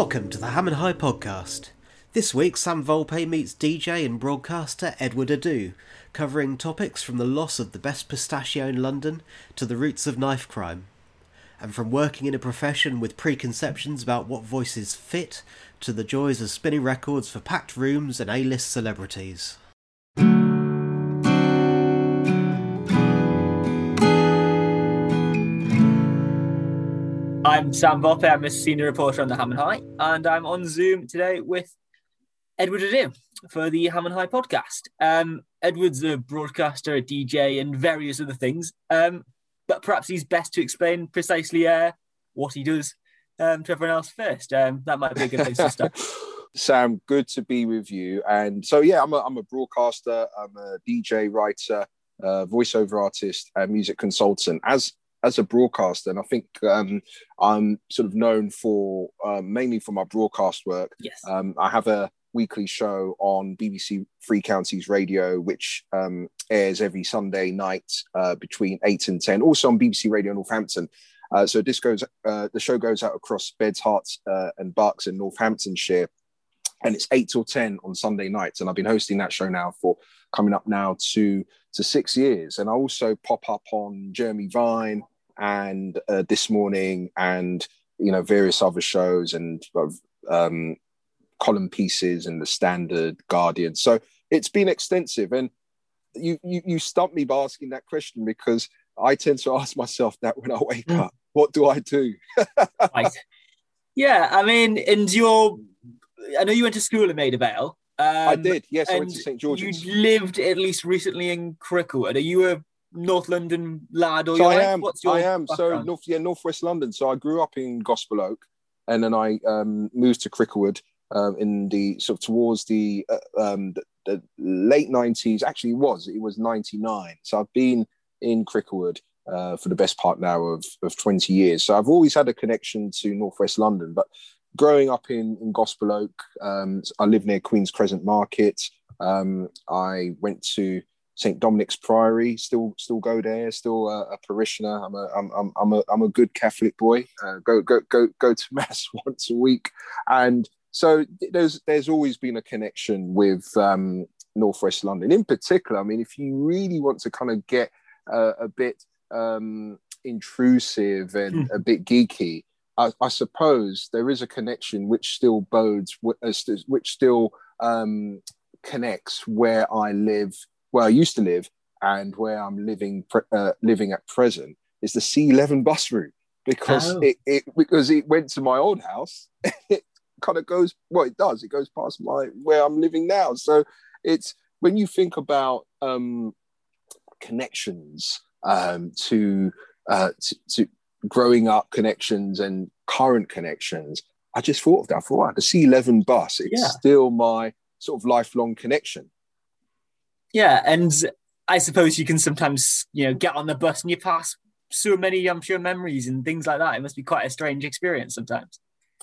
Welcome to the Ham and High podcast. This week, Sam Volpe meets DJ and broadcaster Edward Adoo, covering topics from the loss of the best pistachio in London to the roots of knife crime. And from working in a profession with preconceptions about what voices fit to the joys of spinning records for packed rooms and A list celebrities. I'm Sam Volpe. I'm a senior reporter on the Ham and High, and I'm on Zoom today with Edward Adoo for the Ham and High podcast. Um, Edward's a broadcaster, a DJ, and various other things. Um, but perhaps he's best to explain precisely uh, what he does um, to everyone else first. Um, that might be a good place to start. Sam, good to be with you. And so, yeah, I'm a, I'm a broadcaster, I'm a DJ, writer, uh, voiceover artist, and music consultant. As as a broadcaster, and I think um, I'm sort of known for uh, mainly for my broadcast work. Yes. Um, I have a weekly show on BBC Three Counties Radio, which um, airs every Sunday night uh, between eight and ten. Also on BBC Radio Northampton. Uh, so this goes, uh, the show goes out across Beds, Herts, uh, and Berks in Northamptonshire, and it's eight till ten on Sunday nights. And I've been hosting that show now for coming up now to to six years. And I also pop up on Jeremy Vine and uh, this morning, and you know various other shows and um, column pieces and the Standard Guardian. So it's been extensive, and you you you stumped me by asking that question because I tend to ask myself that when I wake mm. up. What do I do? right. Yeah, I mean, and you're. I know you went to school in Maida Vale. Um, I did. Yes, I went to St George's. You lived at least recently in Cricklewood. Are you a North London lad or so I am. What's your I am. Background? So North, yeah, Northwest London. So I grew up in Gospel Oak, and then I um, moved to Cricklewood um, in the sort of towards the, uh, um, the, the late nineties. Actually, it was it was ninety nine. So I've been in Cricklewood uh, for the best part now of of twenty years. So I've always had a connection to Northwest London, but growing up in, in Gospel Oak, um, I live near Queen's Crescent Market. Um, I went to St Dominic's Priory. Still, still go there. Still a, a parishioner. I'm a, I'm, I'm, I'm a, I'm a good Catholic boy. Uh, go, go, go, go to mass once a week, and so there's, there's always been a connection with um, Northwest London. In particular, I mean, if you really want to kind of get uh, a bit um, intrusive and hmm. a bit geeky, I, I, suppose there is a connection which still bodes, which still um, connects where I live where I used to live and where I'm living uh, living at present is the C11 bus route because oh. it, it because it went to my old house. it kind of goes well, it does. It goes past my where I'm living now. So it's when you think about um, connections um, to, uh, to, to growing up connections and current connections. I just thought of that. I thought, wow, the C11 bus, it's yeah. still my sort of lifelong connection. Yeah, and I suppose you can sometimes, you know, get on the bus and you pass so many, I'm sure, memories and things like that. It must be quite a strange experience sometimes.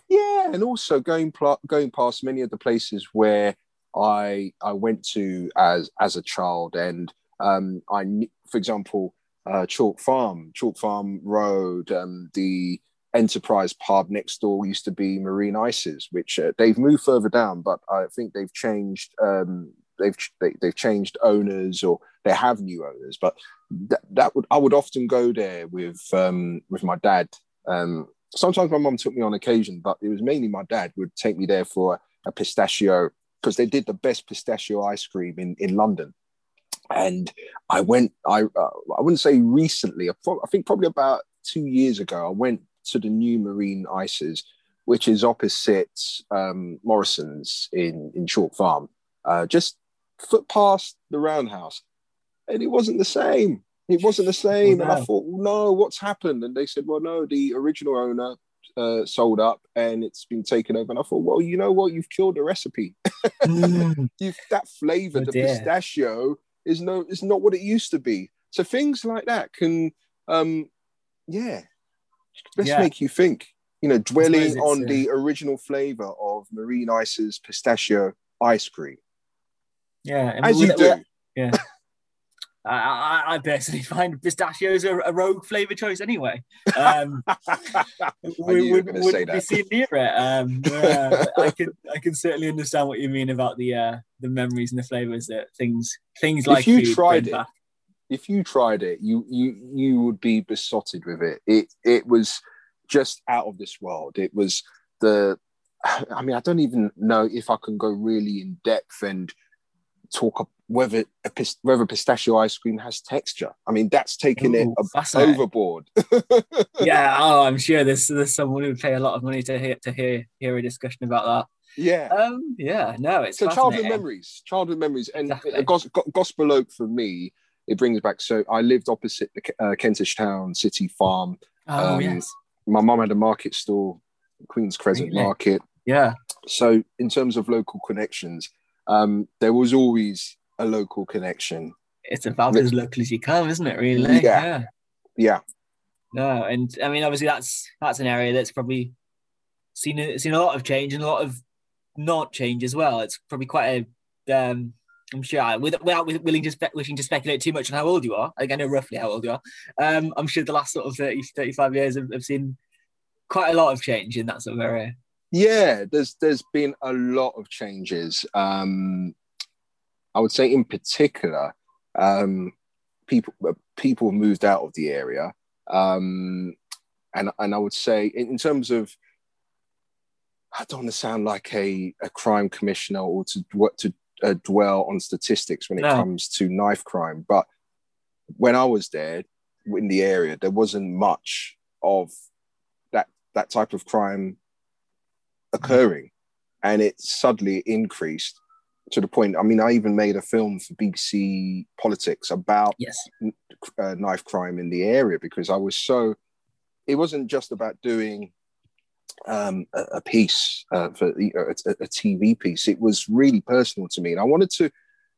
Yeah, and also going pl- going past many of the places where I I went to as as a child, and um, I, for example, uh, Chalk Farm, Chalk Farm Road, um, the Enterprise pub next door used to be Marine Ices, which uh, they've moved further down, but I think they've changed um, they've they, have they have changed owners or they have new owners. But that, that would I would often go there with um, with my dad. Um, sometimes my mum took me on occasion, but it was mainly my dad would take me there for a, a pistachio because they did the best pistachio ice cream in in London. And I went. I uh, I wouldn't say recently. I, think probably about two years ago. I went to the new Marine Ices, which is opposite um, Morrison's in in Chalk Farm. Uh, just foot past the roundhouse, and it wasn't the same. It wasn't the same. Oh, no. And I thought, no, what's happened? And they said, well, no, the original owner uh, sold up and it's been taken over. And I thought, well, you know what? You've killed the recipe. mm. You've, that flavor, oh, the dear. pistachio, is no, is not what it used to be. So things like that can, um, yeah, just yeah. make you think. You know, dwelling on uh... the original flavor of Marine Ice's pistachio ice cream. Yeah, as you do. Yeah. I, I personally find pistachios a, a rogue flavour choice anyway. Um, we would, would be seen near it. Um, uh, I can I can certainly understand what you mean about the uh, the memories and the flavours that things things like if you tried it. Back. If you tried it, you you you would be besotted with it. It it was just out of this world. It was the I mean, I don't even know if I can go really in depth and talk whether a, whether pistachio ice cream has texture. I mean, that's taking Ooh, it overboard. yeah, oh, I'm sure there's there's someone who would pay a lot of money to hear to hear hear a discussion about that. Yeah. Um. Yeah. No. It's so childhood memories, childhood memories, and exactly. Gos- Gospel Oak for me, it brings back. So I lived opposite the uh, Kentish Town City Farm. Oh um, yes. My mum had a market store, Queen's Crescent really? Market. Yeah. So in terms of local connections, um, there was always a local connection. It's about as local as you come, isn't it? Really? Yeah. yeah. Yeah. No, and I mean, obviously, that's that's an area that's probably seen seen a lot of change and a lot of not change as well. It's probably quite a um, I'm sure without willing to spe- wishing to speculate too much on how old you are, I know roughly how old you are. Um, I'm sure the last sort of 30, 35 years have, have, seen quite a lot of change in that sort of area. Yeah, there's there's been a lot of changes. Um, I would say, in particular, um, people people moved out of the area, um, and and I would say, in, in terms of, I don't want to sound like a, a crime commissioner or to to uh, dwell on statistics when it no. comes to knife crime, but when I was there in the area, there wasn't much of that that type of crime occurring, and it suddenly increased to the point. I mean, I even made a film for BBC Politics about yes. uh, knife crime in the area because I was so. It wasn't just about doing um, a, a, piece uh, for a, a, TV piece. It was really personal to me, and I wanted to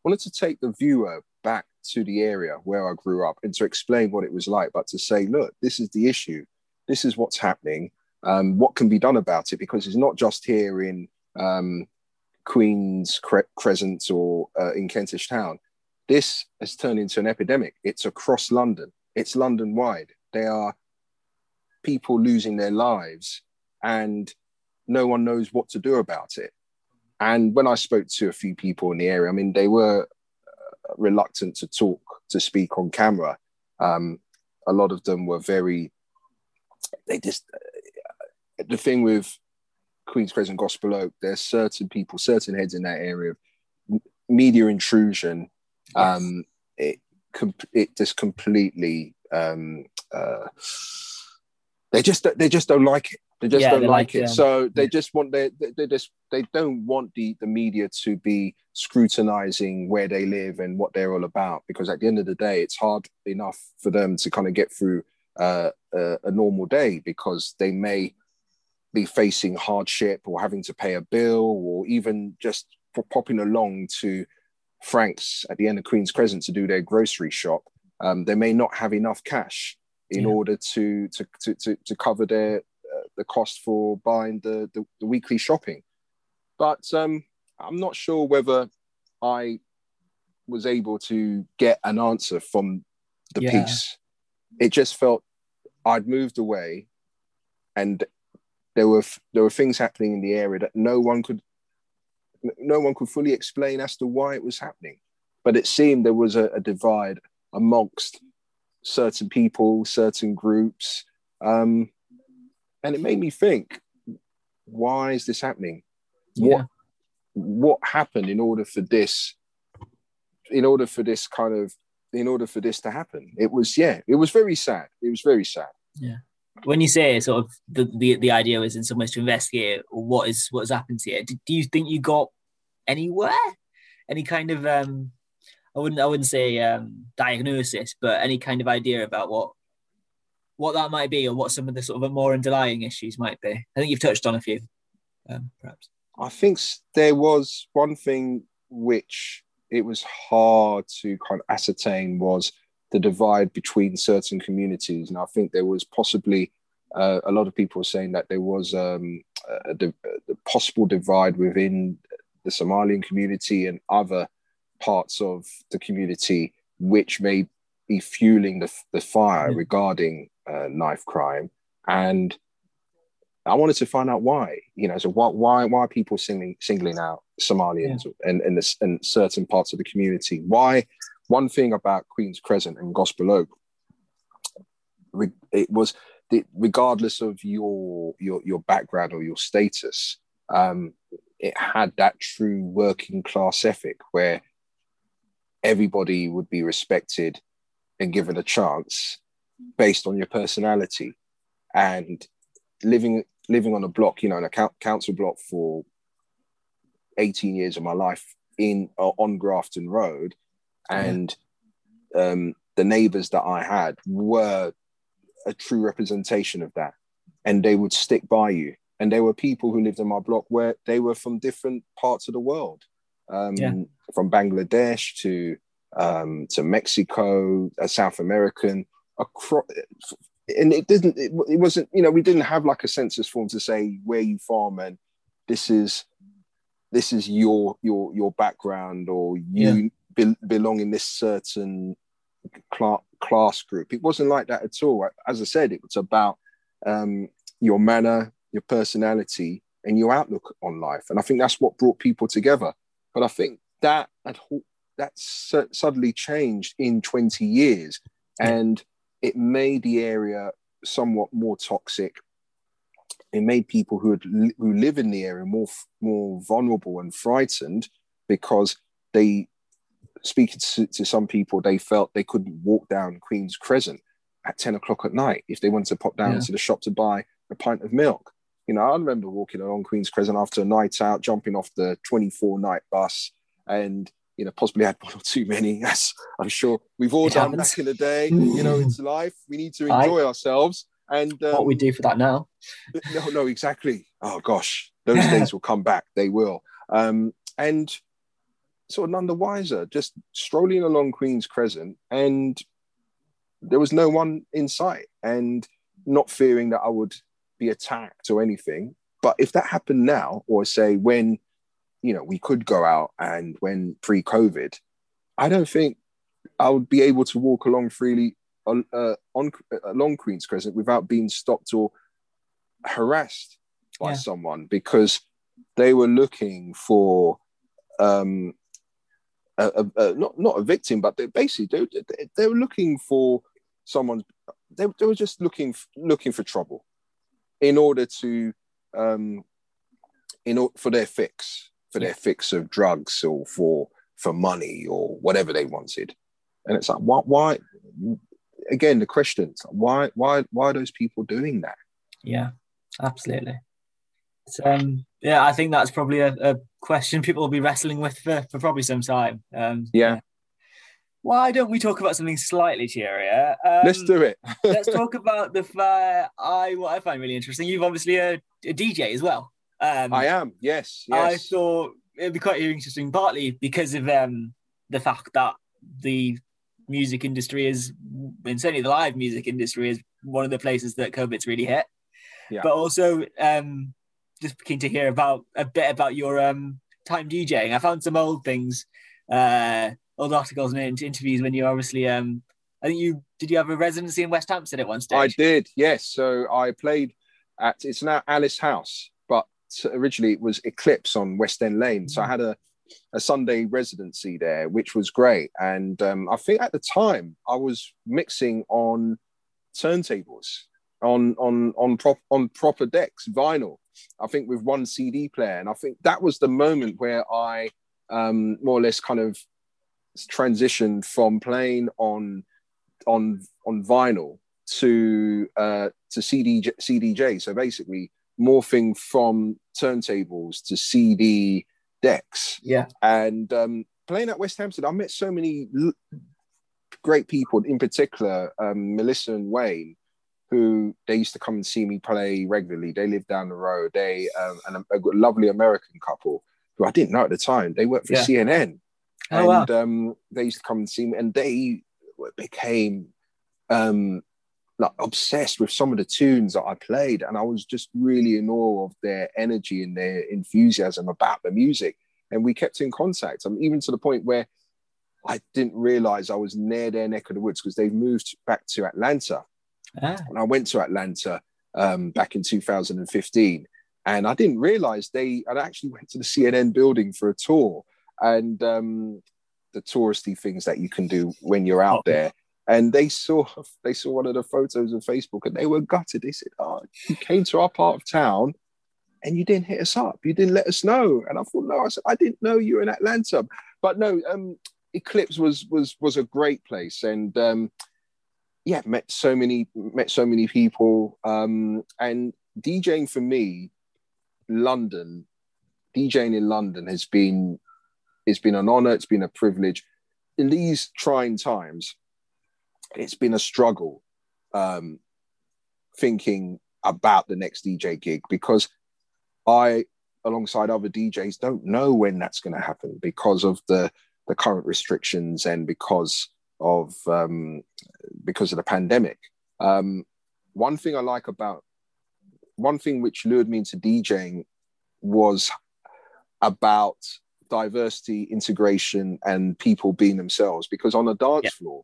wanted to take the viewer back to the area where I grew up and to explain what it was like, but to say, look, this is the issue. This is what's happening um, what can be done about it because it's not just here in um, Queen's Cre- Crescent or uh, in Kentish Town. This has turned into an epidemic. It's across London. It's London wide. There are people losing their lives, and no one knows what to do about it. And when I spoke to a few people in the area, I mean, they were uh, reluctant to talk, to speak on camera. Um, a lot of them were very, they just, the thing with Queen's Crescent Gospel Oak, there's certain people, certain heads in that area, of media intrusion. Yes. Um, it it just completely um, uh, they just they just don't like it. They just yeah, don't like, like it. So they just want they, they just they don't want the the media to be scrutinizing where they live and what they're all about because at the end of the day, it's hard enough for them to kind of get through uh, a, a normal day because they may be facing hardship or having to pay a bill or even just for popping along to Frank's at the end of Queen's Crescent to do their grocery shop, um, they may not have enough cash in yeah. order to, to, to, to, to cover their uh, the cost for buying the, the, the weekly shopping. But um, I'm not sure whether I was able to get an answer from the yeah. piece. It just felt I'd moved away and there were there were things happening in the area that no one could no one could fully explain as to why it was happening. But it seemed there was a, a divide amongst certain people, certain groups, um, and it made me think: Why is this happening? Yeah. What what happened in order for this? In order for this kind of in order for this to happen, it was yeah, it was very sad. It was very sad. Yeah when you say sort of the, the, the idea was in some ways to investigate what is what has happened here, do, do you think you got anywhere? Any kind of um, I wouldn't I wouldn't say um, diagnosis, but any kind of idea about what what that might be or what some of the sort of more underlying issues might be. I think you've touched on a few, um, perhaps. I think there was one thing which it was hard to kind of ascertain was the divide between certain communities. And I think there was possibly uh, a lot of people saying that there was um, a, a, a, possible divide within the Somalian community and other parts of the community which may be fueling the, the fire yeah. regarding uh, knife crime. And I wanted to find out why, you know, so why why why are people singling singling out Somalians yeah. and and, the, and certain parts of the community? Why? One thing about Queen's Crescent and Gospel Oak, it was regardless of your your your background or your status, um, it had that true working class ethic where everybody would be respected and given a chance based on your personality. And living living on a block you know in a council block for 18 years of my life in uh, on grafton road and um, the neighbors that i had were a true representation of that. And they would stick by you. And there were people who lived in my block where they were from different parts of the world. Um, yeah. from bangladesh to um, to mexico uh, south american across and it didn't it, it, wasn't you know we didn't have like a census form to say where you farm and this is this is your your your background or you yeah. Be, belong in this certain cl- class group. It wasn't like that at all. As i said it was about um, your manner your personality and your outlook on life. And i think that's what brought people together. But i think that had that suddenly changed in 20 years. And it made the area somewhat more toxic. It made people who who live in the area more more vulnerable and frightened because they, speaking to, to some people, they felt they couldn't walk down Queen's Crescent at ten o'clock at night if they wanted to pop down yeah. to the shop to buy a pint of milk. You know, I remember walking along Queen's Crescent after a night out, jumping off the 24 night bus and you know, possibly had one or two many. Yes, I'm sure we've all it done happens. back in the day. You know, it's life. We need to enjoy I, ourselves. And um, what we do for that now? No, no, exactly. Oh gosh, those days will come back. They will. Um, and sort of none the wiser, just strolling along Queen's Crescent, and there was no one in sight, and not fearing that I would be attacked or anything. But if that happened now, or say when you know we could go out and when pre-covid i don't think i would be able to walk along freely on, uh, on along queen's crescent without being stopped or harassed by yeah. someone because they were looking for um not not a victim but they basically they, they were looking for someone they, they were just looking looking for trouble in order to um in for their fix for their fix of drugs or for for money or whatever they wanted. And it's like, why? why again, the questions: why, why, why are those people doing that? Yeah, absolutely. Um, yeah, I think that's probably a, a, question people will be wrestling with for, for probably some time. Um, yeah. yeah. Why don't we talk about something slightly cheerier? Um, let's do it. let's talk about the uh, I what I find really interesting. You've obviously a, a DJ as well. Um, I am, yes, yes. I thought it'd be quite interesting, partly because of um, the fact that the music industry is, and certainly the live music industry is one of the places that COVID's really hit. Yeah. But also, um, just keen to hear about a bit about your um, time DJing. I found some old things, uh, old articles and interviews when you obviously, um, I think you did you have a residency in West Hampstead at one stage? I did, yes. So I played at it's now Alice House but originally it was Eclipse on West End Lane. So I had a, a Sunday residency there, which was great. And um, I think at the time I was mixing on turntables on on on prop on proper decks, vinyl. I think with one CD player, and I think that was the moment where I um, more or less kind of transitioned from playing on on on vinyl to uh, to CD CDJ. So basically, morphing from turntables to CD decks. Yeah. And um, playing at West Hampstead, I met so many l- great people, in particular, um, Melissa and Wayne, who they used to come and see me play regularly. They live down the road. They, um, and a, a, lovely American couple who I didn't know at the time, they worked for yeah. CNN. Oh, and wow. um, they used to come and see me, and they became um, like obsessed with some of the tunes that I played, and I was just really in awe of their energy and their enthusiasm about the music. And we kept in contact. I mean, even to the point where I didn't realize I was near their neck of the woods because they've moved back to Atlanta. Ah. And I went to Atlanta um, back in 2015. And I didn't realize they, I actually went to the CNN building for a tour and um, the touristy things that you can do when you're out oh. there. And they saw they saw one of the photos on Facebook and they were gutted. They said, "Oh, you came to our part of town and you didn't hit us up. You didn't let us know." And I thought, "No, I said I didn't know you were in Atlanta." But no, um, Eclipse was was was a great place, and um, yeah, met so many met so many people, um, and DJing for me, London, DJing in London has been it's been an honor, it's been a privilege. In these trying times, it's been a struggle um, thinking about the next DJ gig because I, alongside other DJs, don't know when that's going to happen because of the the current restrictions and because of um, because of the pandemic. Um, one thing I like about one thing which lured me into DJing was about diversity, integration, and people being themselves. Because on a dance yeah. floor,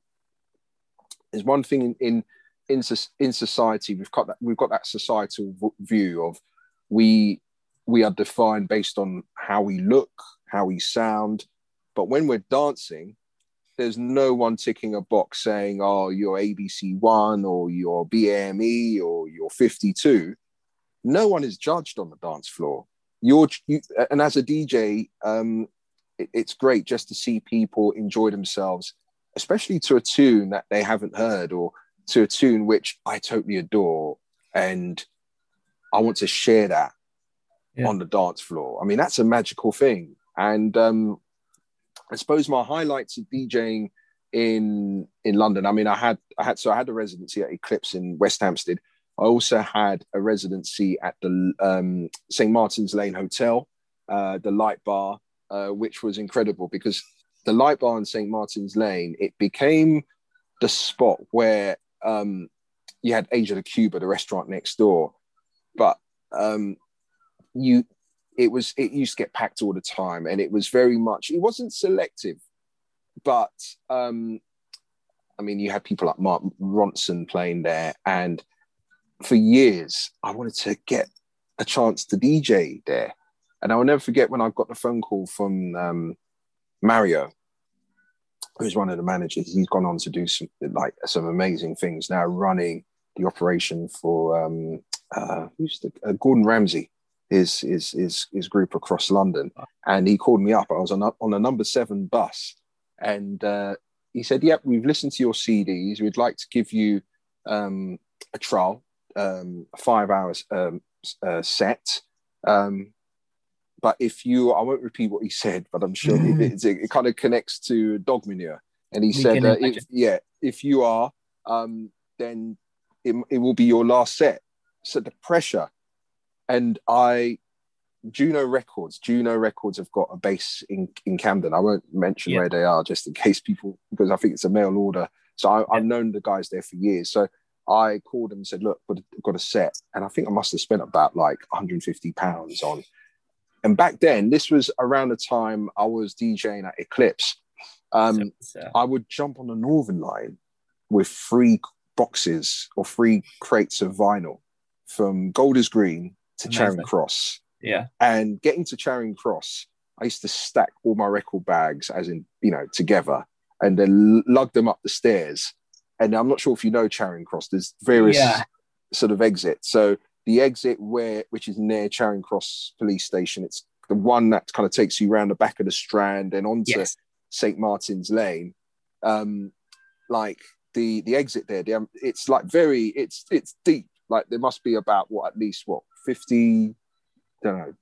there's one thing in, in in in society we've got that we've got that societal view of we we are defined based on how we look, how we sound, but when we're dancing, there's no one ticking a box saying, oh, you're ABC1 or you're BME or you're 52. No one is judged on the dance floor. You're, you, and as a DJ, um, it, it's great just to see people enjoy themselves, especially to a tune that they haven't heard or to a tune which I totally adore. And I want to share that yeah. on the dance floor. I mean, that's a magical thing. And um, I suppose my highlights of DJing in in London. I mean, I had I had so I had a residency at Eclipse in West Hampstead. I also had a residency at the um, St Martin's Lane Hotel, uh, the Light Bar, uh, which was incredible because the Light Bar in St Martin's Lane it became the spot where um, you had Asia de Cuba, the restaurant next door, but um, you it was it used to get packed all the time and it was very much it wasn't selective but um i mean you had people like mark ronson playing there and for years i wanted to get a chance to dj there. And i will never forget when i got the phone call from um, mario who's one of the managers. He's gone on to do some like some amazing things now running the operation for um uh who's the uh, gordon ramsay his his his, his group across London, and he called me up. I was on a, on a number seven bus, and uh, he said, "Yep, we've listened to your CDs. We'd like to give you um, a trial, um, a five hours um, uh, set." Um, but if you, I won't repeat what he said, but I'm sure mm. it, it, it, kind of connects to dog manure. And he we said, uh, if, "Yeah, if you are, um, then it, it will be your last set." So the pressure and I Juno Records. Juno Records have got a base in, in Camden. I won't mention yeah. where they are just in case people, because I think it's a mail order. So I, have known the guys there for years. So I called them and said, "Look, I've got a set," and I think I must have spent about like 150 pounds on. And back then, this was around the time I was DJing at Eclipse. Um, so, I would jump on the Northern Line with three boxes or three crates of vinyl from Golders Green to Amazing. Charing Cross. Yeah. And getting to Charing Cross, I used to stack all my record bags, as in, you know, together and then lug them up the stairs. And I'm not sure if you know Charing Cross, there's various yeah. sort of exits. So the exit where, which is near Charing Cross police station, it's the one that kind of takes you around the back of the Strand and onto yes. St. Martin's Lane. Um, like the the exit there, the, um, it's like very, it's it's deep. Like there must be about what at least what 50, I don't know,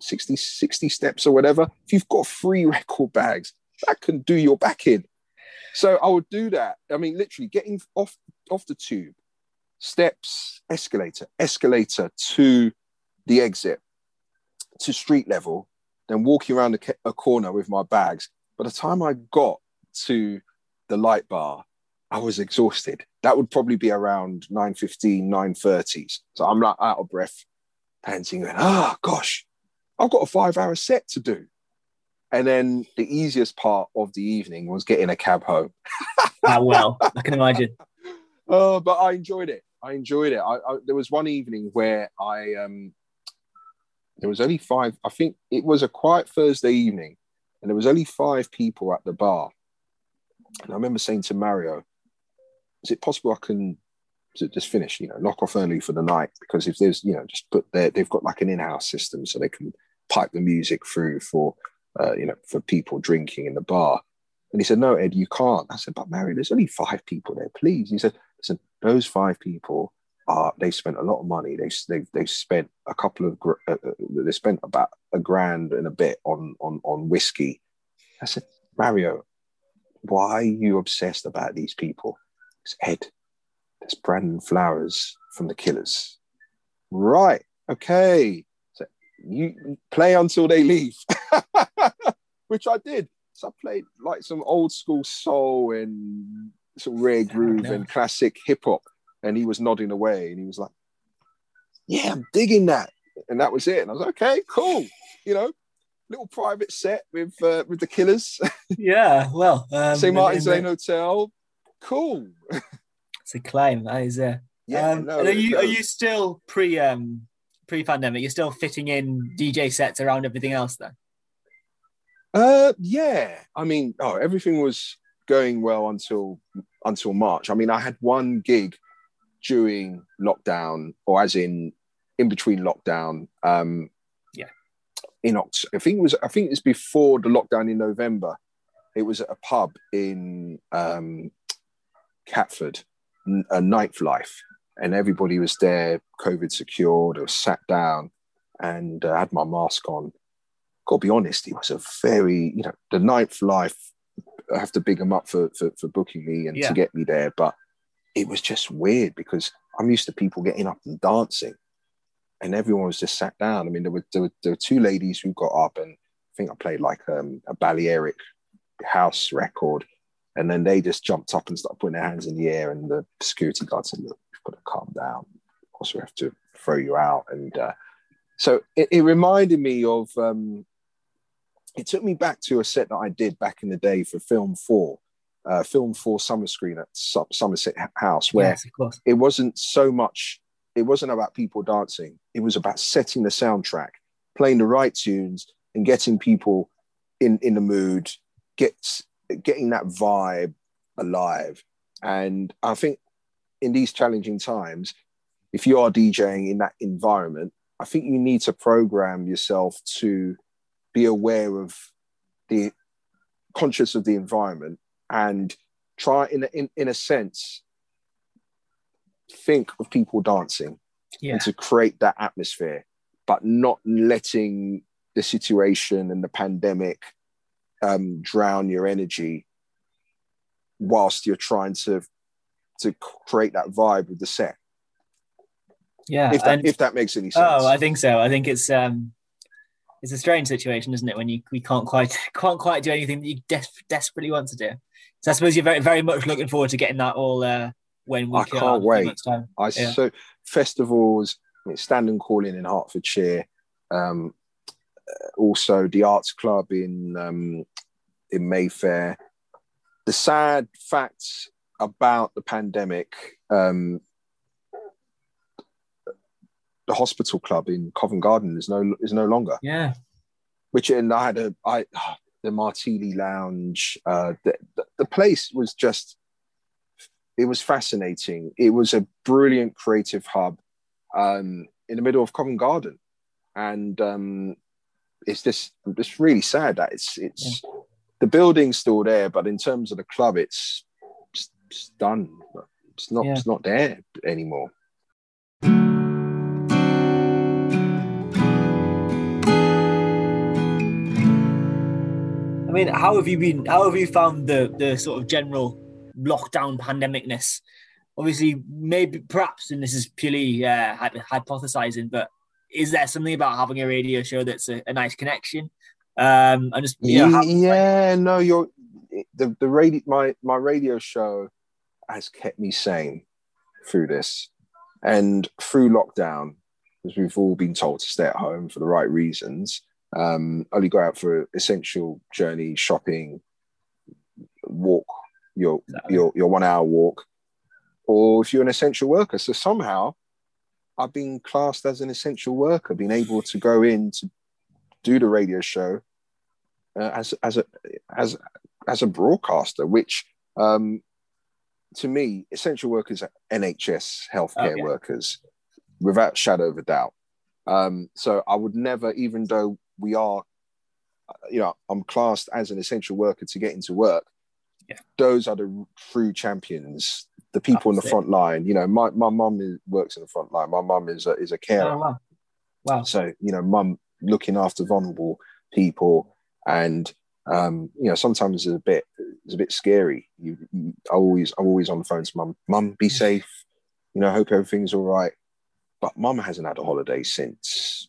60, 60 steps or whatever. If you've got three record bags, that can do your back in. So I would do that. I mean, literally getting off off the tube, steps, escalator, escalator to the exit, to street level, then walking around a, a corner with my bags. By the time I got to the light bar, I was exhausted. That would probably be around 9.15, 9.30. So I'm like out of breath, panting, going, oh gosh, I've got a five hour set to do. And then the easiest part of the evening was getting a cab home. ah, well, I can imagine. Oh, but I enjoyed it. I enjoyed it. I, I, there was one evening where I um, there was only five. I think it was a quiet Thursday evening, and there was only five people at the bar. And I remember saying to Mario, "Is it possible I can just finish? You know, knock off early for the night? Because if there's, you know, just put there, they've got like an in-house system, so they can pipe the music through for, uh, you know, for people drinking in the bar." And he said, "No, Ed, you can't." I said, "But Mario, there's only five people there. Please." He said, "Listen, those five people are, they spent a lot of money. They they they spent a couple of uh, uh, they spent about a grand and a bit on on on whiskey. I said, Mario, why are you obsessed about these people? It's Ed. It's Brandon Flowers from the Killers. Right. Okay. So you play until they leave, which I did. So I played like some old school soul and some rare groove and classic hip hop and he was nodding away and he was like, Yeah, I'm digging that. And that was it. And I was like, Okay, cool. You know, little private set with uh, with the killers. Yeah, well, um, St. Martin's Lane Hotel. Cool. it's a claim. That is uh yeah. Um, no, are you are you still pre um pre pandemic? You're still fitting in DJ sets around everything else then? Uh yeah. I mean, oh everything was going well until until March. I mean, I had one gig during lockdown, or as in in between lockdown. Um, yeah. In Oct- I think it was I think it was before the lockdown in November. It was at a pub in um, Catford, a Ninth Life, and everybody was there, COVID secured. I was sat down and uh, had my mask on. Got to be honest, it was a very you know the Ninth Life. I have to big them up for for, for booking me and yeah. to get me there, but it was just weird because I'm used to people getting up and dancing, and everyone was just sat down. I mean, there were there were, there were two ladies who got up, and I think I played like um, a Balearic house record, and then they just jumped up and started putting their hands in the air, and the security guard said, "Look, you've got to calm down. Of course, we have to throw you out." And uh, so it, it, reminded me of. Um, it took me back to a set that I did back in the day for Film Four uh, film for summer screen at Somerset House, where yes, it wasn't so much, it wasn't about people dancing. It was about setting the soundtrack, playing the right tunes, and getting people in in the mood, gets getting that vibe alive. And I think in these challenging times, if you are DJing in that environment, I think you need to program yourself to be aware of the conscious of the environment and try in, in, in a sense think of people dancing yeah. and to create that atmosphere but not letting the situation and the pandemic um, drown your energy whilst you're trying to to create that vibe with the set. Yeah if that, and, if that makes any sense. Oh i think so. I think it's um it's a strange situation isn't it when you we can't quite can't quite do anything that you des- desperately want to do. So I suppose you're very, very much looking forward to getting that all uh, when we I can't wait. I yeah. so festivals, I mean, Standon Calling in Hertfordshire, um, also the Arts Club in um, in Mayfair. The sad facts about the pandemic, um, the hospital club in Covent Garden is no is no longer. Yeah. Which and I had a I the Martini Lounge. Uh, the, the, the place was just, it was fascinating. It was a brilliant creative hub um, in the middle of Covent Garden. And um, it's just, it's really sad that it's, it's, yeah. the building's still there, but in terms of the club, it's, it's, it's done. It's not, yeah. it's not there anymore. I mean, how have you been? How have you found the the sort of general lockdown pandemicness? Obviously, maybe perhaps, and this is purely uh, hypothesizing, but is there something about having a radio show that's a, a nice connection? Um, and just you know, yeah, no, you're the the radio. My my radio show has kept me sane through this, and through lockdown, as we've all been told to stay at home for the right reasons. Um, only go out for essential journey, shopping, walk your exactly. your your one hour walk, or if you're an essential worker. So somehow, I've been classed as an essential worker, being able to go in to do the radio show uh, as as a as as a broadcaster, which um, to me, essential workers are NHS healthcare okay. workers, without shadow of a doubt. Um, so I would never, even though we are, you know, I'm classed as an essential worker to get into work. Yeah. Those are the true champions, the people in the front line. You know, my my mum works in the front line. My mum is a, is a carer. Oh, wow. wow. So you know, mum looking after vulnerable people, and um, you know, sometimes it's a bit it's a bit scary. You, you I always I'm always on the phone to mum. Mum, be safe. You know, hope everything's all right. But mum hasn't had a holiday since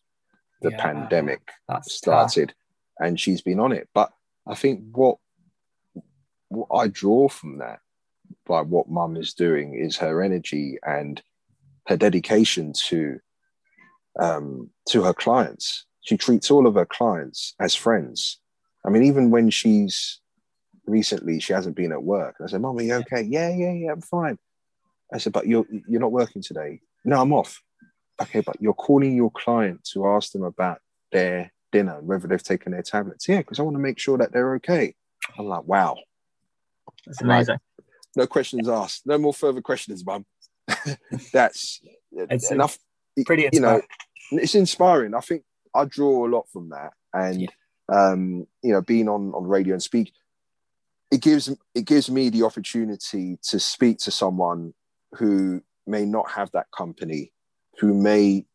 the yeah, pandemic started, tough. and she's been on it. But I think what what I draw from that by what mum is doing is her energy and her dedication to um, to her clients. She treats all of her clients as friends. I mean, even when she's recently she hasn't been at work. I said, Mum, are you okay? Yeah, yeah, yeah, I'm fine. I said, but you're you're not working today. No, I'm off okay, but you're calling your client to ask them about their dinner and whether they've taken their tablets. Yeah, because I want to make sure that they're okay. I'm like, wow. That's amazing. Like, no questions asked. No more further questions, mum. That's it's enough. Pretty inspiring. You know, it's inspiring. I think I draw a lot from that. And yeah. um, you know, being on, on radio and speak, it gives it gives me the opportunity to speak to someone who may not have that company who may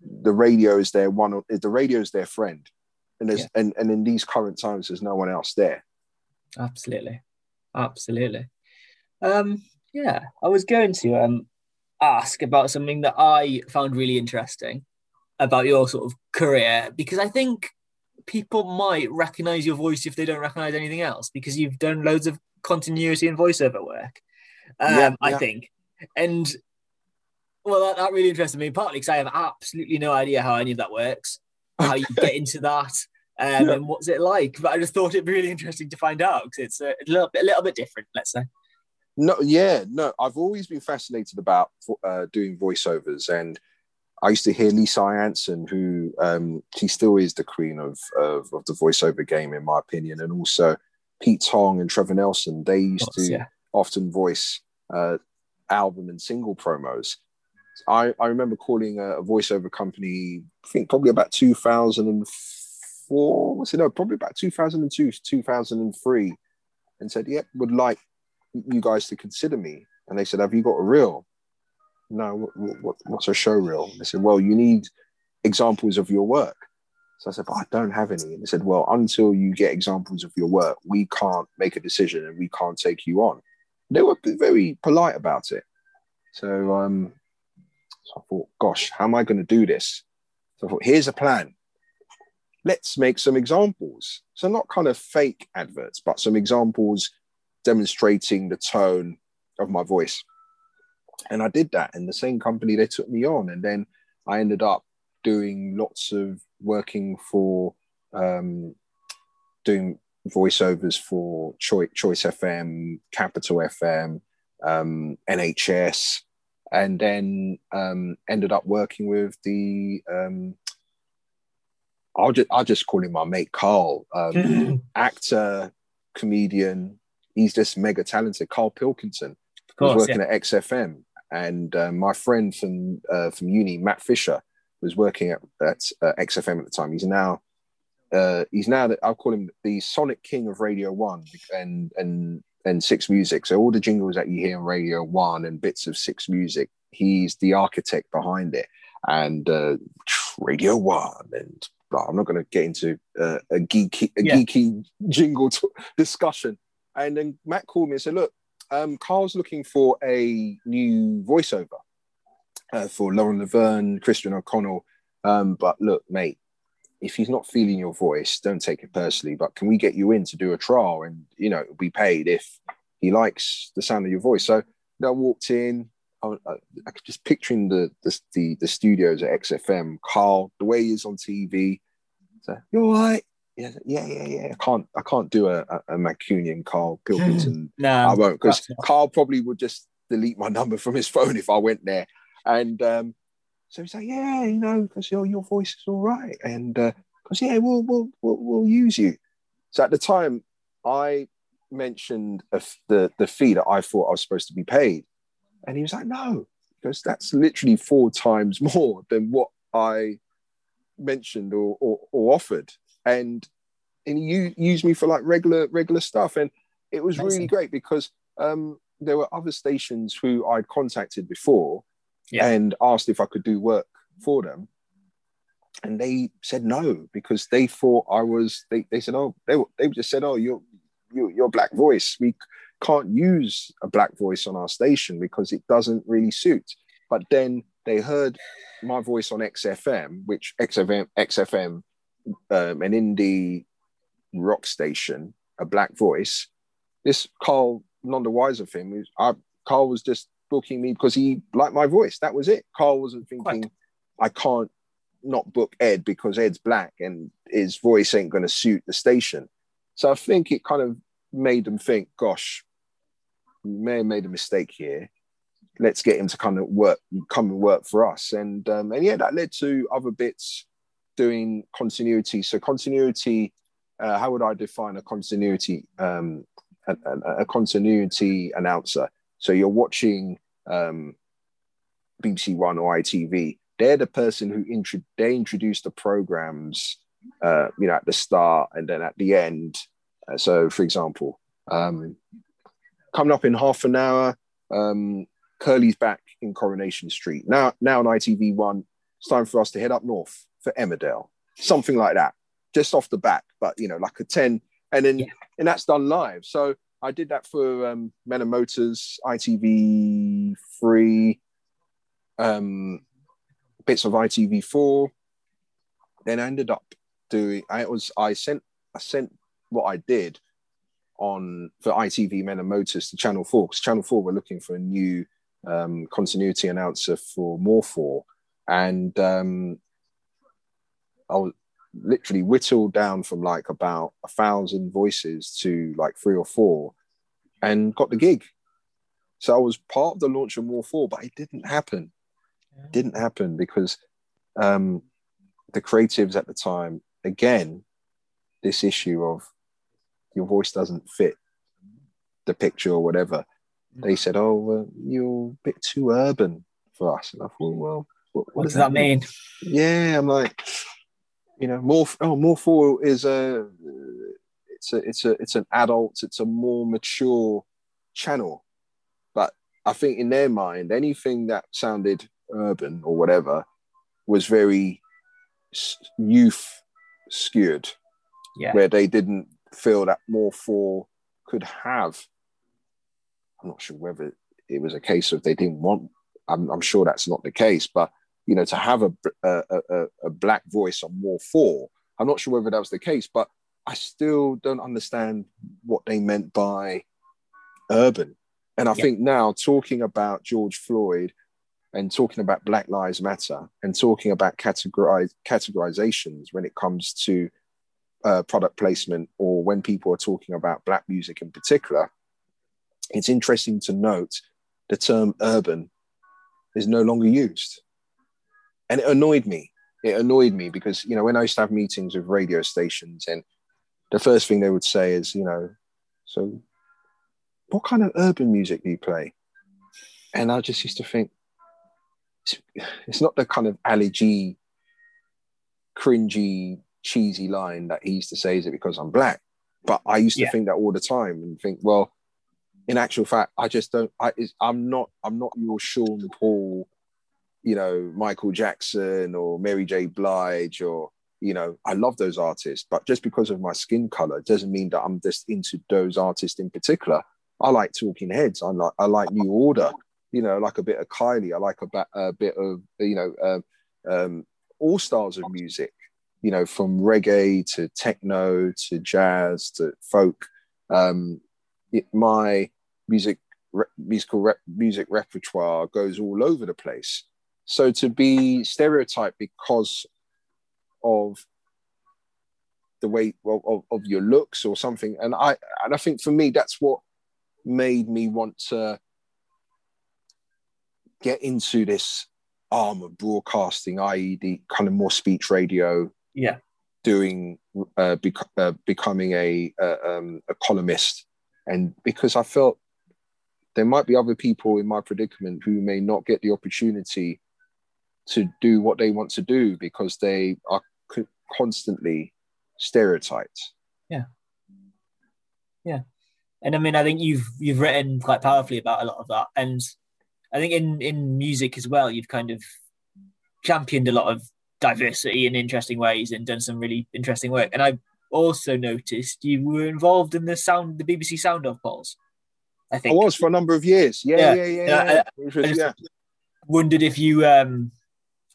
the radio is their one the radio is their friend and there's yeah. and, and in these current times there's no one else there absolutely absolutely um yeah i was going to um ask about something that i found really interesting about your sort of career because i think people might recognize your voice if they don't recognize anything else because you've done loads of continuity and voiceover work um, yeah, yeah. i think and well, that, that really interested me, partly because I have absolutely no idea how any of that works, how you get into that, um, yeah. and what's it like. But I just thought it'd be really interesting to find out because it's a, little bit, a little bit different, let's say. No, yeah, no, I've always been fascinated about uh, doing voiceovers, and I used to hear Lisa I'Anson, who um, she still is the queen of, of, of the voiceover game, in my opinion, and also Pete Tong and Trevor Nelson. They used course, to yeah. often voice uh, album and single promos. I, I remember calling a, a voiceover company, I think probably about 2004, was it? No, probably about 2002, 2003, and said, Yep, yeah, would like you guys to consider me. And they said, Have you got a reel? No, what, what, what's a show reel? They said, Well, you need examples of your work. So I said, but I don't have any. And they said, well, until you get examples of your work, we can't make a decision and we can't take you on. They were very polite about it. So um, so I thought, gosh, how am I going to do this? So I thought, here's a plan. Let's make some examples. So not kind of fake adverts, but some examples demonstrating the tone of my voice. And I did that. And the same company, they took me on. And then I ended up doing lots of working for um, doing voiceovers for Choice, Choice FM, Capital FM, um, NHS, and then um, ended up working with the um, I'll just I'll just call him my mate Karl, um, actor, comedian. He's just mega talented. Karl Pilkington was working yeah. at XFM, and uh, my friend from uh, from uni, Matt Fisher, was working at, at uh, XFM at the time. He's now uh, he's now that I'll call him the Sonic King of Radio One, and and and Six Music. So all the jingles that you hear on Radio One and bits of Six Music, he's the architect behind it. And uh, Radio One, and I'm not going to get into uh, a geeky a yeah. geeky jingle t- discussion. And then Matt called me and said, "Look, um, Karl's looking for a new voiceover uh, for Lauren Laverne, Christian O'Connell. Um, but look, mate, if he's not feeling your voice, don't take it personally. But can we get you in to do a trial and you know be paid if he likes the sound of your voice? So I walked in. I, I, just picturing the, the, the the studios at XFM. Karl, the way he is on TV, So, you're all right? Yeah, yeah, yeah, yeah. I can't, I can't do a, a, Mancunian Karl Pilkington. no, I won't because Karl probably would just delete my number from his phone if I went there. And um, so he's like, yeah, you know, because your your voice is all right, and because yeah, we'll, we'll we'll we'll use you. So at the time, I mentioned the the fee that I thought I was supposed to be paid, and he was like, no, because that's literally four times more than what I mentioned or or, or offered, and and he used me for like regular regular stuff, and it was really great because um, there were other stations who I'd contacted before Yeah. and asked if I could do work for them. And they said no because they thought I was. They, they said, "Oh, they, they just said, oh, you're you, you're black voice. We can't use a black voice on our station because it doesn't really suit." But then they heard my voice on XFM, which XFM XFM, um, an indie rock station, a black voice. This Karl, none the wiser thing, was I, Karl was just booking me because he liked my voice. That was it. Karl wasn't thinking, I can't not book Ed because Ed's black and his voice ain't going to suit the station. So I think it kind of made them think, gosh, we may have made a mistake here. Let's get him to kind of work, come and work for us. And um, and yeah, that led to other bits doing continuity. So continuity, uh, how would I define a continuity? Um, a, a, a continuity announcer. So you're watching um, BBC One or ITV. They're the person who intro- they introduce the programs, uh, you know, at the start and then at the end. Uh, so, for example, um, coming up in half an hour, um, Curly's back in Coronation Street. Now, now on ITV One, it's time for us to head up north for Emmerdale, something like that, just off the back. But you know, like a ten, and then Yeah. and that's done live. So I did that for um, Men and Motors, ITV Three, um, bits of ITV Four. Then I ended up doing. I was I sent I sent what I did on for ITV Men and Motors to Channel Four because Channel Four were looking for a new um, continuity announcer for More Four, and um, I was literally whittled down from like about a thousand voices to like three or four and got the gig. So I was part of the launch of More 4, but it didn't happen. It didn't happen because um, the creatives at the time, again, this issue of your voice doesn't fit the picture or whatever. They said, "Oh, uh, you're a bit too urban for us," and I thought, "Well, what, What does that mean? yeah, I'm like, you know, more. Oh, More Four is a. It's a. It's a. It's an adult. It's a more mature channel, but I think in their mind, anything that sounded urban or whatever was very youth skewed, Yeah. where they didn't feel that More Four could have. I'm not sure whether it was a case of they didn't want. I'm, I'm sure that's not the case, but you know, to have a a, a, a black voice on More four, I'm not sure whether that was the case, but I still don't understand what they meant by urban. And I Yeah. think now talking about George Floyd and talking about Black Lives Matter and talking about categorize, categorizations when it comes to uh, product placement or when people are talking about black music in particular, it's interesting to note the term urban is no longer used. And it annoyed me. It annoyed me because, you know, when I used to have meetings with radio stations and the first thing they would say is, you know, so what kind of urban music do you play? And I just used to think, it's, not the kind of G cringy, cheesy line that he used to say, is it because I'm black? But I used to Yeah. think that all the time and think, well, in actual fact, I just don't. I, I'm not. I'm not your Sean Paul, you know, Michael Jackson or Mary J. Blige or you know. I love those artists, but just because of my skin color doesn't mean that I'm just into those artists in particular. I like Talking Heads. I like. I like New Order. You know, I like a bit of Kylie. I like a, ba- a bit of you know, um, um, all styles of music. You know, from reggae to techno to jazz to folk. Um, it, my music re- musical re- music repertoire goes all over the place. So to be stereotyped because of the way of, of, of your looks or something. And I and I think for me that's what made me want to get into this arm of broadcasting, i.e., the kind of more speech radio. Yeah. Doing, uh, bec- uh, becoming a uh, um, a columnist, and because I felt there might be other people in my predicament who may not get the opportunity to do what they want to do because they are constantly stereotyped. Yeah. Yeah. And I mean, I think you've you've written quite powerfully about a lot of that, and I think in in music as well, you've kind of championed a lot of diversity in interesting ways and done some really interesting work. And I also noticed you were involved in the sound, the BBC Sound of polls. I think I was for a number of years. Yeah, yeah, yeah. yeah, yeah. I, I yeah. wondered if you um,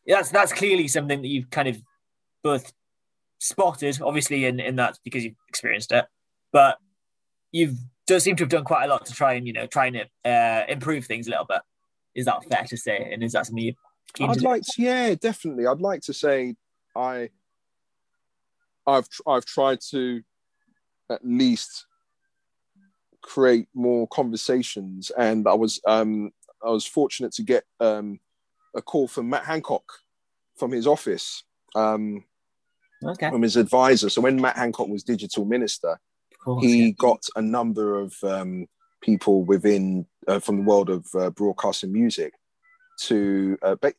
that's that's clearly something that you've kind of both spotted, obviously, in in that because you've experienced it, but you've does seem to have done quite a lot to try and you know trying to uh, improve things a little bit. Is that fair to say? And is that something you? I'd like to, yeah, definitely. I'd like to say I, I've I've tried to at least create more conversations, and I was um I was fortunate to get um a call from Matt Hancock from his office, um, okay. from his advisor. So when Matt Hancock was digital minister, course, he yeah. got a number of um, people within uh, from the world of uh, broadcasting music to. Uh, ba-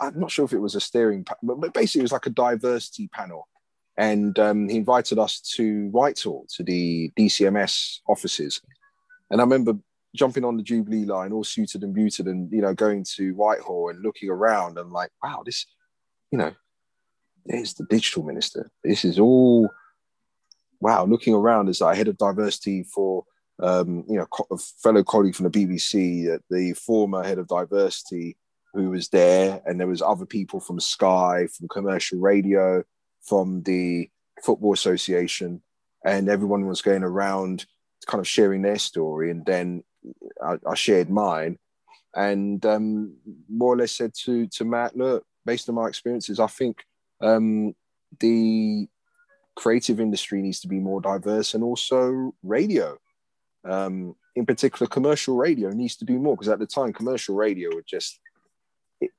I'm not sure if it was a steering, pa- but basically it was like a diversity panel, and um, he invited us to Whitehall to the DCMS offices, and I remember jumping on the Jubilee line, all suited and booted, and you know, going to Whitehall and looking around and like, wow, this, you know, there's the digital minister. This is all, wow. Looking around as I head of diversity for, um, you know, a fellow colleague from the BBC, uh, the former head of diversity who was there, and there was other people from Sky, from commercial radio, from the Football Association, and everyone was going around kind of sharing their story and then I, I shared mine, and um, more or less said to to Matt, look, based on my experiences, I think um, the creative industry needs to be more diverse, and also radio, um, in particular, commercial radio needs to do more because at the time, commercial radio would just, it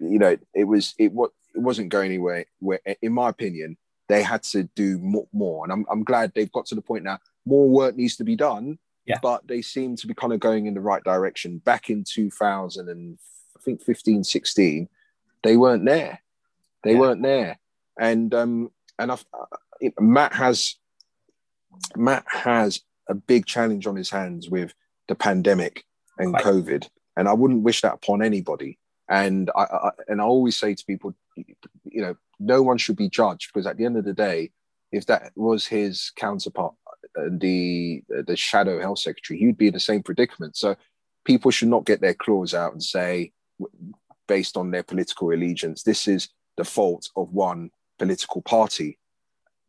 you know, it was it what it wasn't going anywhere. Where, in my opinion, they had to do more, more, and I'm I'm glad they've got to the point now. More work needs to be done, yeah. But they seem to be kind of going in the right direction. Back in 2000 and I think 15, 16, they weren't there. They yeah. weren't there. And um, and I've, uh, Matt has Matt has a big challenge on his hands with the pandemic and right. COVID, and I wouldn't wish that upon anybody. And I, I and I always say to people, you know, no one should be judged because at the end of the day, if that was his counterpart the the shadow health secretary, he would be in the same predicament. So people should not get their claws out and say, based on their political allegiance, this is the fault of one political party.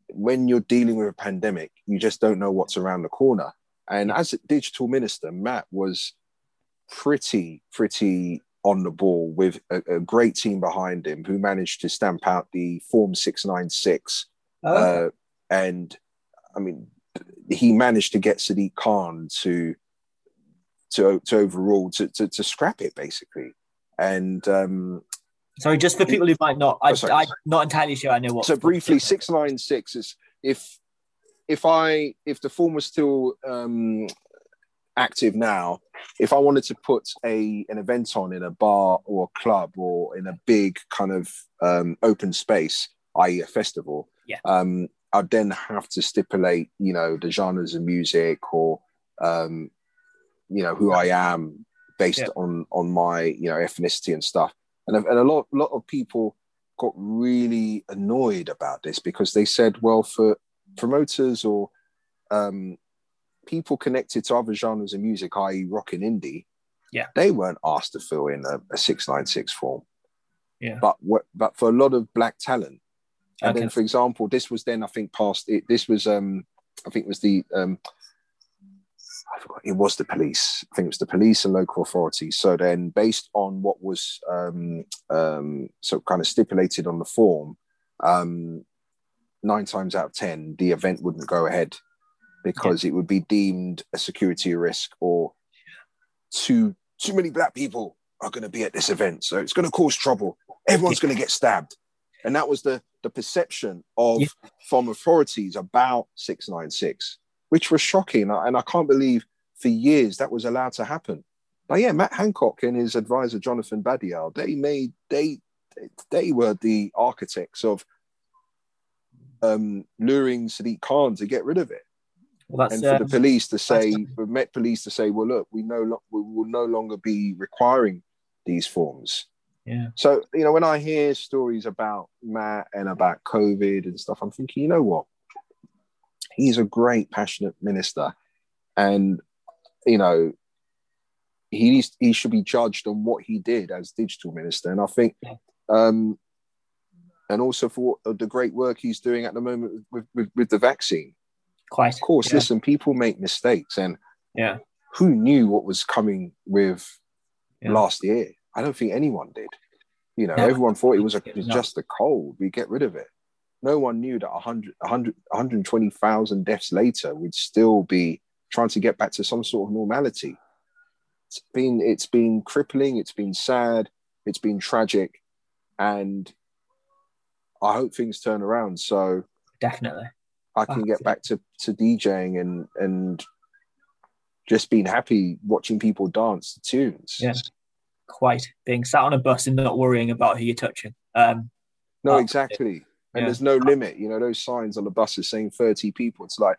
When you're dealing with a pandemic, you just don't know what's around the corner. And as a digital minister, Matt was pretty, pretty on the ball with a, a, great team behind him who managed to stamp out the Form 696. Oh. Uh, and I mean, he managed to get Sadiq Khan to to to overrule to, to, to scrap it basically. And um, sorry, just for people who might not, I, oh, I'm not entirely sure I know what. So briefly, six nine six is if if I if the form was still um, active now, if I wanted to put a an event on in a bar or a club or in a big kind of um, open space, i.e., a festival, yeah. um, I'd then have to stipulate, you know, the genres of music or, um, you know, who I am based yeah. on on my, you know, ethnicity and stuff. And, and a lot, lot of people got really annoyed about this because they said, well, for promoters or um, people connected to other genres of music, i.e., rock and indie, yeah, they weren't asked to fill in a, a six nine six form. Yeah, but but for a lot of black talent, and okay. then, for example, this was then I think past it. This was um, I think it was the um, I forgot. It was the police. I think it was the police and local authorities. So then, based on what was um, um, so kind of stipulated on the form, um, nine times out of ten, the event wouldn't go ahead because yeah. it would be deemed a security risk or too too many black people are going to be at this event, so it's going to cause trouble. Everyone's going to get stabbed, and that was the the perception of yeah. from authorities about six nine six, which was shocking, and I can't believe for years that was allowed to happen. But yeah, Matt Hancock and his advisor Jonathan Badial, they made they they were the architects of um, luring Sadiq Khan to get rid of it. Well, and for uh, the police to say, for Met Police to say, well, look, we no, we will no longer be requiring these forms. Yeah. So you know, when I hear stories about Matt and about COVID and stuff, I'm thinking, you know what? He's a great, passionate minister, and you know, he needs, he should be judged on what he did as digital minister. And I think um, and also for the great work he's doing at the moment with, with, with the vaccine. Quite. Of course, yeah. listen, people make mistakes, and yeah, who knew what was coming with yeah. last year? I don't think anyone did. You know, no. everyone thought it was, a, it was just a cold. We get rid of it. No one knew that 100, 100 120,000 deaths later would still be trying to get back to some sort of normality. It's been it's been crippling. It's been sad. It's been tragic, and I hope things turn around so definitely I can get back to, to DJing and and just being happy watching people dance to tunes. Yeah, quite being sat on a bus and not worrying about who you're touching. Um, no, exactly. And yeah. there's no limit. You know, those signs on the buses saying 30 people. It's like,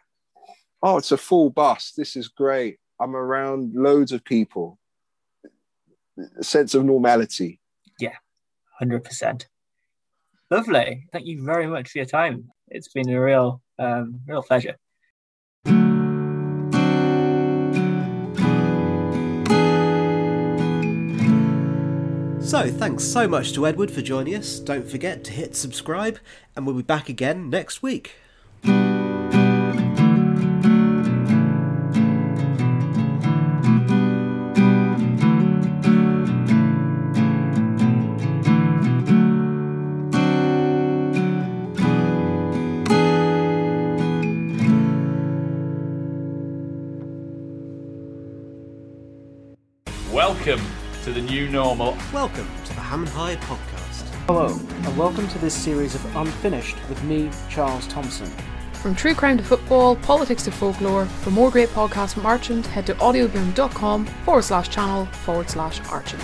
oh, it's a full bus. This is great. I'm around loads of people. A sense of normality. Yeah, 100%. Lovely. Thank you very much for your time. It's been a real, um, real pleasure. So, thanks so much to Edward for joining us. Don't forget to hit subscribe, and we'll be back again next week. Normal. Welcome to the Ham and High podcast. Hello, and welcome to this series of Unfinished with me, Charles Thompson. From true crime to football, politics to folklore, for more great podcasts from Archant, head to audioboom.com forward slash channel forward slash Archant.